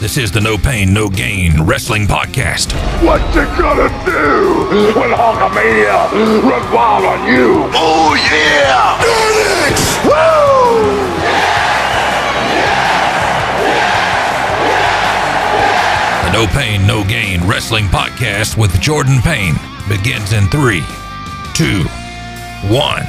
This is the No Pain, No Gain Wrestling Podcast. What you gonna do when Hulkamania runs wild on you? Oh yeah! Phoenix! Woo! The No Pain, No Gain Wrestling Podcast with Jordan Payne begins in three, two, one.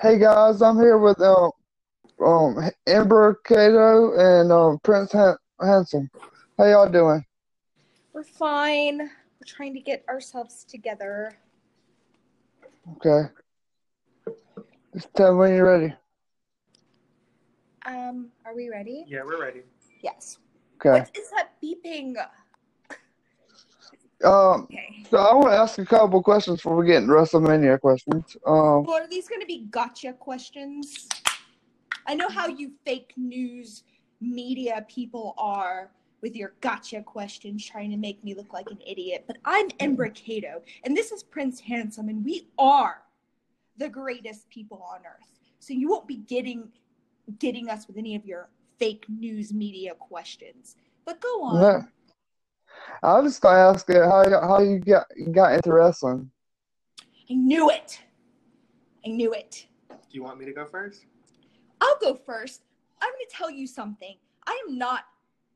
Hey guys, I'm here with um, um Ember Cato and um Prince Han- Handsome. How y'all doing? We're fine. We're trying to get ourselves together. Okay. Just tell me when you're ready. Um, are we ready? Yeah, we're ready. Yes. Okay. What is that beeping? Um. Okay. So I want to ask a couple questions before we get into WrestleMania questions. Um. Well, are these going to be gotcha questions? I know how you fake news media people are with your gotcha questions trying to make me look like an idiot, but I'm Embra Cato, and this is Prince Handsome, and we are the greatest people on earth. So you won't be getting getting us with any of your fake news media questions. But go on. Yeah. I was just gonna ask you how you- how you got got into wrestling. I knew it. I knew it. Do you want me to go first? I'll go first. I'm going to tell you something. I am not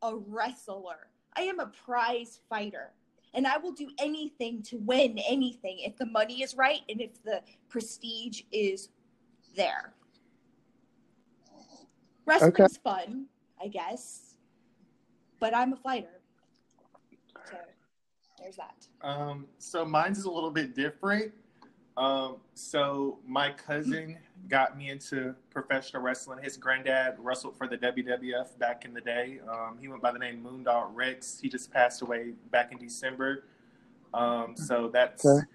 a wrestler. I am a prize fighter. And I will do anything to win anything if the money is right and if the prestige is there. Wrestling's fun, I guess. But I'm a fighter. So there's that. Um, so mine's is a little bit different. Um, so my cousin got me into professional wrestling. His granddad wrestled for the WWF back in the day. Um, he went by the name Moondog Rex. He just passed away back in December. Um, so that's Okay.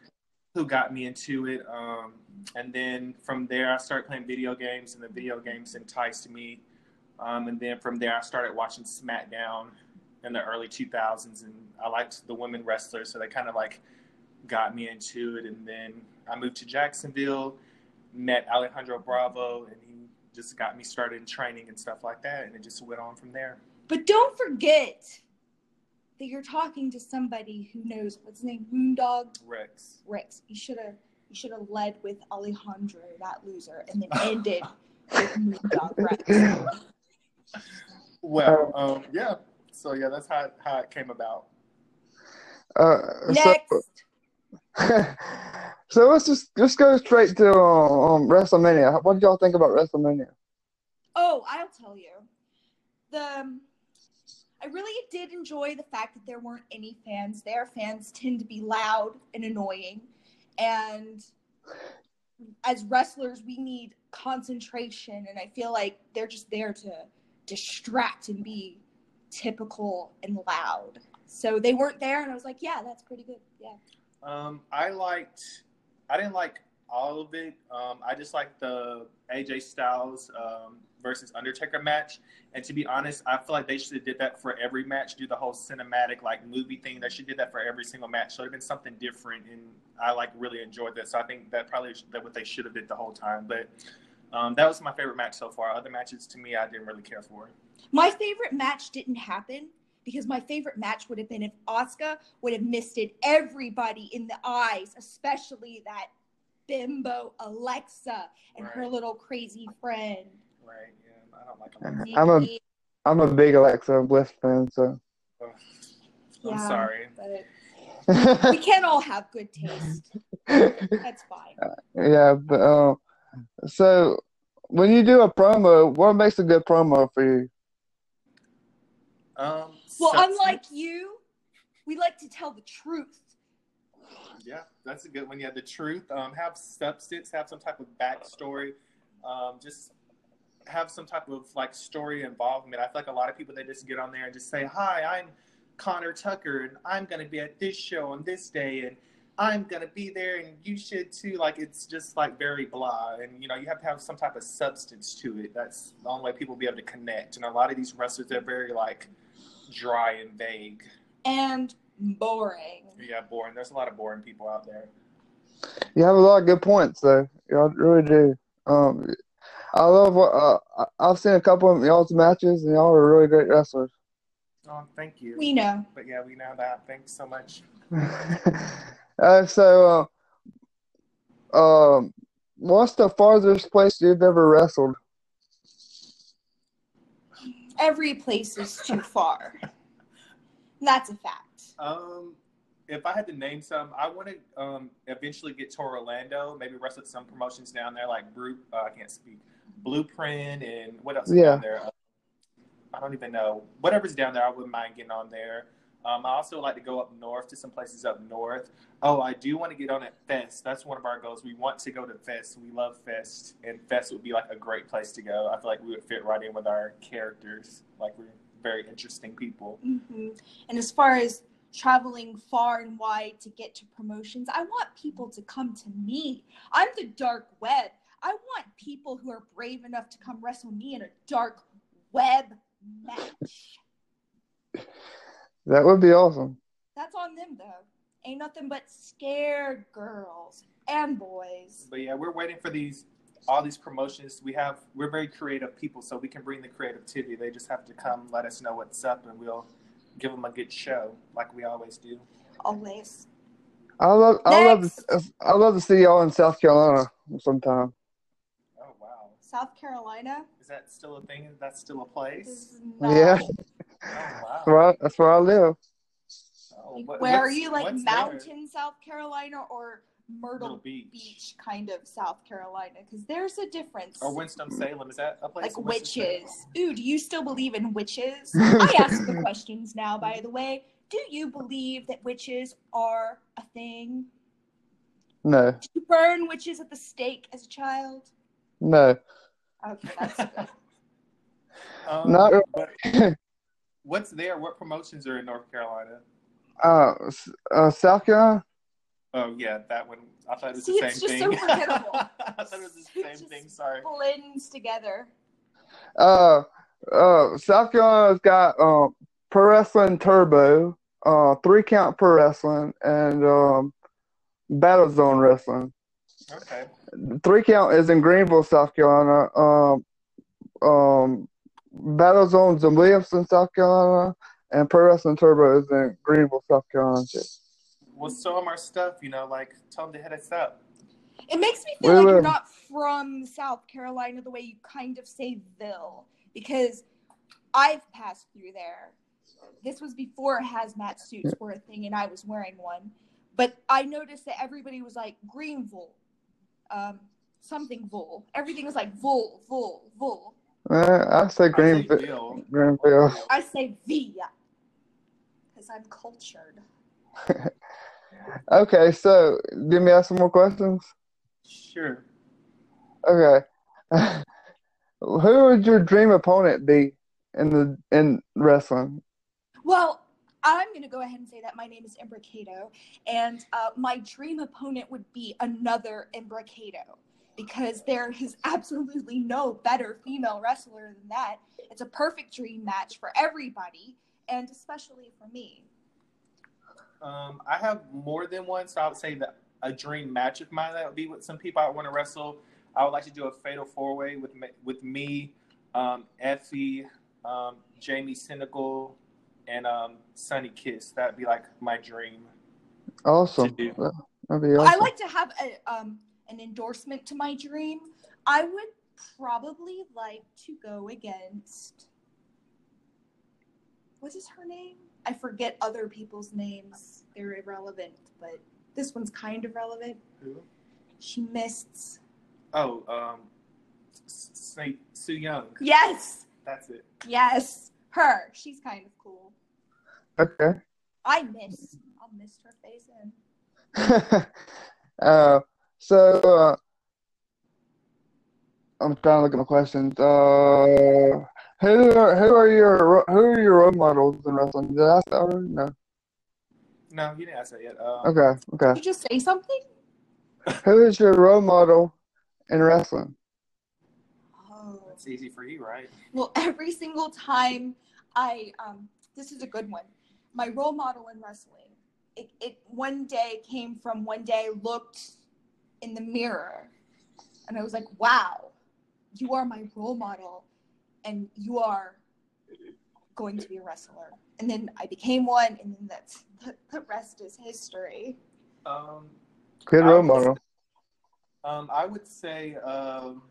who got me into it. Um, and then from there, I started playing video games, and the video games enticed me. Um, and then from there, I started watching SmackDown in the early 2000s, and I liked the women wrestlers, so they kind of like got me into it. And then I moved to Jacksonville, met Alejandro Bravo, and he just got me started in training and stuff like that, and it just went on from there. But don't forget that you're talking to somebody who knows what's his name, Moondog Rex. Rex. You should have you should have led with Alejandro, that loser, and then ended with Moondog Rex. Well, um, yeah. So yeah, that's how how it came about. Uh. Next. So, so let's just just go straight to um, WrestleMania. What did y'all think about WrestleMania? Oh, I'll tell you. The um, I really did enjoy the fact that there weren't any fans there. Fans tend to be loud and annoying. And as wrestlers, we need concentration. And I feel like they're just there to distract and be typical and loud. So they weren't there. And I was like, yeah, that's pretty good. Yeah. Um, I liked. I didn't like all of it. Um, I just liked the AJ Styles um, versus Undertaker match. And to be honest, I feel like they should have did that for every match. Do the whole cinematic like movie thing. They should did that for every single match. Should it'd been something different, and I like really enjoyed that. So I think that probably that what they should have did the whole time. But um, that was my favorite match so far. Other matches to me, I didn't really care for. My favorite match didn't happen because my favorite match would have been if Asuka would have missed it everybody in the eyes, especially that bimbo Alexa and her little crazy friend. Right? Yeah, I don't like them. I'm a I'm a big Alexa Bliss fan, so. I'm Yeah. sorry. But we can't all have good taste. That's fine. Yeah, but um, so when you do a promo, what makes a good promo for you? Um, Well, unlike you, we like to tell the truth. Yeah, that's a good one. Yeah, the truth. Um, have substance. Have some type of backstory. Um, just have some type of like story involvement. I feel like a lot of people they just get on there and just say, "Hi, I'm Connor Tucker, and I'm going to be at this show on this day, and I'm going to be there, and you should too." Like it's just like very blah, and you know you have to have some type of substance to it. That's the only way people will be able to connect. And a lot of these wrestlers they're very like dry and vague and boring. Yeah, boring. There's a lot of boring people out there. You have a lot of good points, though. Y'all really do. Um, I love what uh, I- I've seen a couple of y'all's matches, and y'all are really great wrestlers. Oh, thank you. We know. But yeah, we know that. Thanks so much. uh, so, uh, um, what's the farthest place you've ever wrestled? Every place is too far. That's a fact. Um, if I had to name some, I want to um eventually get to Orlando. Maybe wrestle at some promotions down there, like Bru- uh, I can't speak. Blueprint and what else is Yeah. down there? Uh, I don't even know. Whatever's down there, I wouldn't mind getting on there. Um, I also like to go up north to some places up north. Oh, I do want to get on at Fest. That's one of our goals. We want to go to Fest. We love Fest, and Fest would be like a great place to go. I feel like we would fit right in with our characters. Like we're very interesting people. hmm And as far as traveling far and wide to get to promotions, I want people to come to me. I'm the dark web. I want people who are brave enough to come wrestle me in a dark web match. That would be awesome. That's on them though. Ain't nothing but scared girls and boys. But yeah, we're waiting for these all these promotions. We have we're very creative people, so we can bring the creativity. They just have to come, let us know what's up, and we'll give them a good show, like we always do. Always. I love, I love, Next. to, I love to see y'all in South Carolina sometime. Oh wow, South Carolina is that still a thing? That's still a place? Yeah, wow. that's where I, that's where I live. Oh, Like, what- where are you? Like what's there? mountain South Carolina or Myrtle Myrtle Beach. Beach kind of South Carolina? Because there's a difference. Or Winston Salem? Is that a place? like witches. Ooh, do you still believe in witches? I ask the questions now, by the way. Do you believe that witches are a thing? No, Did you burn witches at the stake as a child? no, Okay, that's good. Um, not really. but what's there? What promotions are in North Carolina? Uh, uh, South Carolina. Oh yeah, that one. I thought it was See, the it's same just thing. so forgettable. I thought it was the It same just thing. Sorry. Blends together. Uh, uh, South Carolina's got um pro wrestling turbo, uh, three count pro wrestling, and um, battle zone wrestling. Okay. Three count is in Greenville, South Carolina. Um, um, battle zone's in Williamson, South Carolina, and pro wrestling turbo is in Greenville, South Carolina. too. Well, show them our stuff. You know, like tell them to hit us up. It makes me feel Wait, like wait. you're not from South Carolina the way you kind of say Ville, because I've passed through there. This was before hazmat suits were a thing, and I was wearing one. But I noticed that everybody was like Greenville, um, something Vul. Everything was like Vul, Vul, Vul. Uh, I say I Greenville. Greenville. I say Villa, because I'm cultured. Okay, so give me ask some more questions. Sure. Okay. Who would your dream opponent be in the in wrestling? Well, I'm going to go ahead and say that my name is Imbricato, and uh, my dream opponent would be another Imbricato because there is absolutely no better female wrestler than that. It's a perfect dream match for everybody, and especially for me. Um, I have more than one, so I would say that a dream match of mine that would be with some people I want to wrestle. I would like to do a fatal four way with me, with me, um, Effy, um, Jamie Cynical, and um, Sunny Kiss. That'd be like my dream. Awesome. To do. That'd be I like to have a, um, an endorsement to my dream. I would probably like to go against. What is her name? I forget other people's names. They're irrelevant, but this one's kind of relevant. Who? She missed. Oh, um, S- S- Su Yung. Yes, That's it. yes, her. She's kind of cool. Okay. I miss. I'll miss her face in. uh, so uh, I'm trying to look at my questions. Uh, who are who are your who are your role models in wrestling? Did I ask that already? No. No, you didn't ask that yet. Um, Okay. Did Okay. you just say something? Who is your role model in wrestling? Oh. That's easy for you, right? Well, every single time I um this is a good one. my role model in wrestling. It, it one day came from one day I looked in the mirror and I was like, wow, you are my role model and you are going to be a wrestler. And then I became one and then that's the, the rest is history. Um, Good role model. um, I would say, um,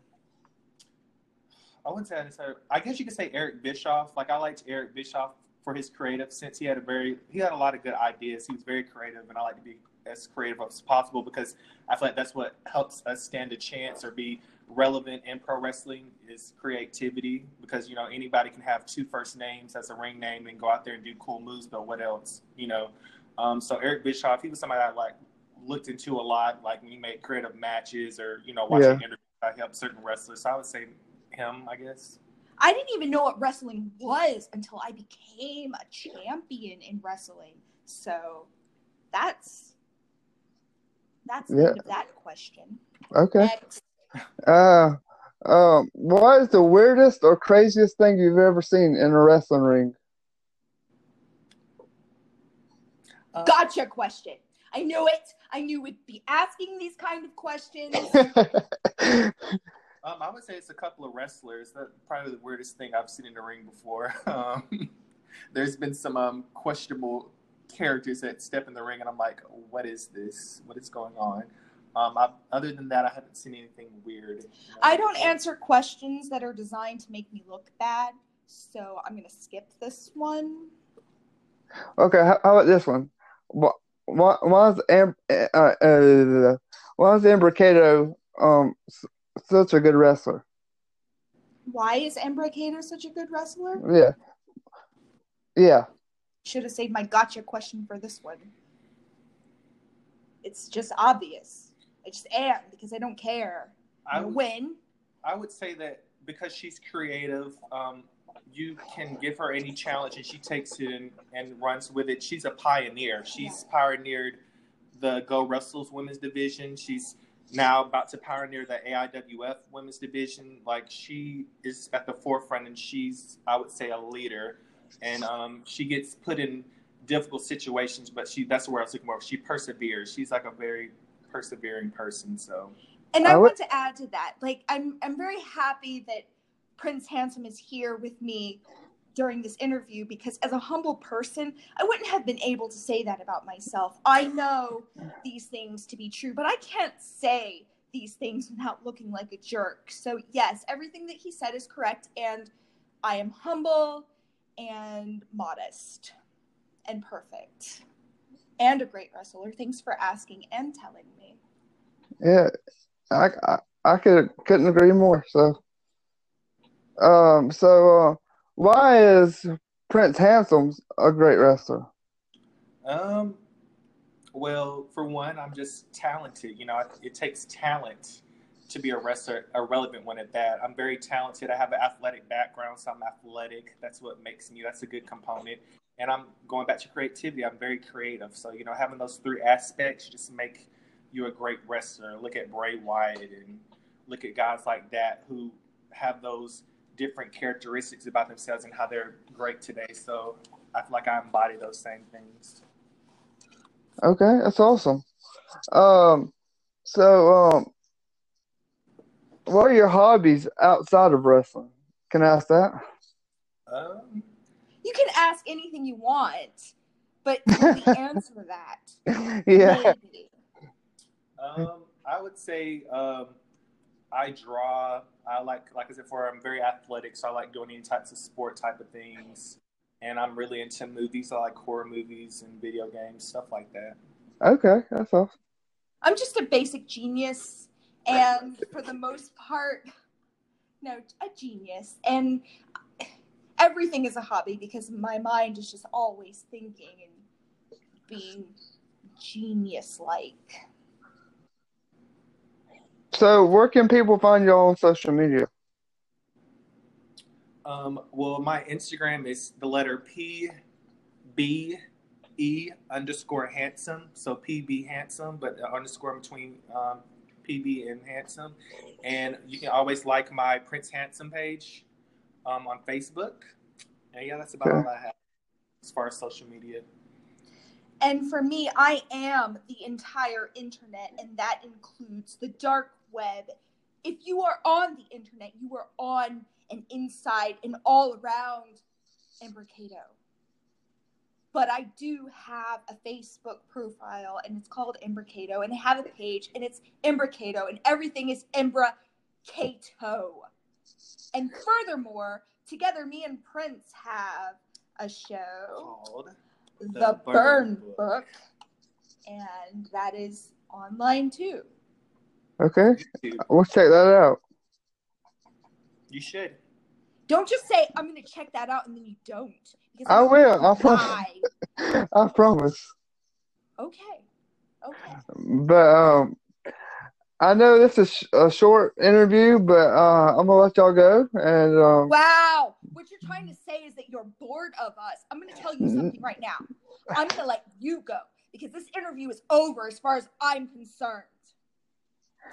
I wouldn't say, I I guess you could say Eric Bischoff. Like I liked Eric Bischoff for his creative since he had a very, he had a lot of good ideas. He was very creative, and I like to be as creative as possible because I feel like that's what helps us stand a chance or be relevant in pro wrestling is creativity because you know anybody can have two first names as a ring name and go out there and do cool moves but what else you know um, so eric bischoff he was somebody i like looked into a lot like when he made creative matches or you know watching Yeah. interviews i helped certain wrestlers so i would say him i guess I didn't even know what wrestling was until I became a champion in wrestling. So that's that's the Yeah. end of that question. Okay. Next. Uh, um, what is the weirdest or craziest thing you've ever seen in a wrestling ring? Uh, Gotcha question. I knew it. I knew we'd be asking these kind of questions. Um, I would say it's a couple of wrestlers. That's probably the weirdest thing I've seen in the ring before. Um, there's been some um, questionable characters that step in the ring, and I'm like, what is this? What is going on? Um, I, other than that, I haven't seen anything weird. I don't answer questions that are designed to make me look bad, so I'm gonna skip this one. Okay, how, how about this one? Why, why, why is Am, uh, uh, why is Amber Cato um s- such a good wrestler? Why is Embricator such a good wrestler? Yeah, yeah. Should have saved my gotcha question for this one. It's just obvious. I just am because I don't care. I would, win. I would say that because she's creative, um, you can give her any challenge and she takes it and, and runs with it. She's a pioneer. She's pioneered the Go Wrestles women's division. She's now about to pioneer the AIWF women's division. Like she is at the forefront and she's, I would say, a leader. And um, she gets put in difficult situations, but she that's where I was looking for. She perseveres. She's like a very persevering person. So And I, I would- want to add to that. Like I'm I'm very happy that Prince Handsome is here with me during this interview because as a humble person, I wouldn't have been able to say that about myself. I know these things to be true, but I can't say these things without looking like a jerk. So yes, everything that he said is correct and I am humble and modest and perfect. And a great wrestler. Thanks for asking and telling me. Yeah, I, I, I could couldn't agree more. So, um, so uh, why is Prince Handsome a great wrestler? Um, well, for one, I'm just talented. You know, it, it takes talent to be a wrestler, a relevant one at that. I'm very talented. I have an athletic background, so I'm athletic. That's what makes me. That's a good component. And I'm going back to creativity. I'm very creative. So you know, having those three aspects just make you a great wrestler. Look at Bray Wyatt and look at guys like that who have those different characteristics about themselves and how they're great today. So I feel like I embody those same things. Okay, that's awesome. Um, so um, what are your hobbies outside of wrestling? Can I ask that? Um, You can ask anything you want, but will we answer that? Yeah. Maybe. um, I would say um, I draw. I like, like I said before, I'm very athletic, so I like doing any types of sport type of things. And I'm really into movies. I like horror movies and video games, stuff like that. Okay, that's awesome. I'm just a basic genius, and for the most part, no, a genius. And everything is a hobby because my mind is just always thinking and being genius like. So where can people find you on social media? Um, well, my Instagram is the letter P B E underscore handsome. So PB handsome, but the underscore between um, PB and handsome. And you can always like my Prince Handsome page um, on Facebook. And yeah, that's about Okay. all I have as far as social media. And for me, I am the entire internet, and that includes the dark web. If you are on the internet, you are on and inside and all around Embricato. But I do have a Facebook profile, and it's called Embricato, and I have a page, and it's Embricato, and everything is Embricato. And furthermore, together, me and Prince have a show Called the, Burn, Book. and that is online too. Okay, YouTube. we'll check that out. You should. Don't just say I'm going to check that out and then you don't. Because I I'm will. I promise. I promise. Okay. Okay. But um, I know this is a short interview, but uh, I'm gonna let y'all go. And um, Wow. What you're trying to say is that you're bored of us. I'm going to tell you something right now. I'm going to let you go because this interview is over as far as I'm concerned.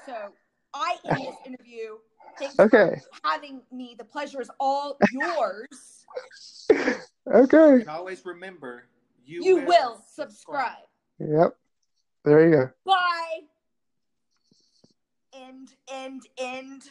So I end this interview. Thanks okay, for having me. The pleasure is all yours. okay, And always remember, you, You will subscribe. yep. There you go. Bye. End, end, end.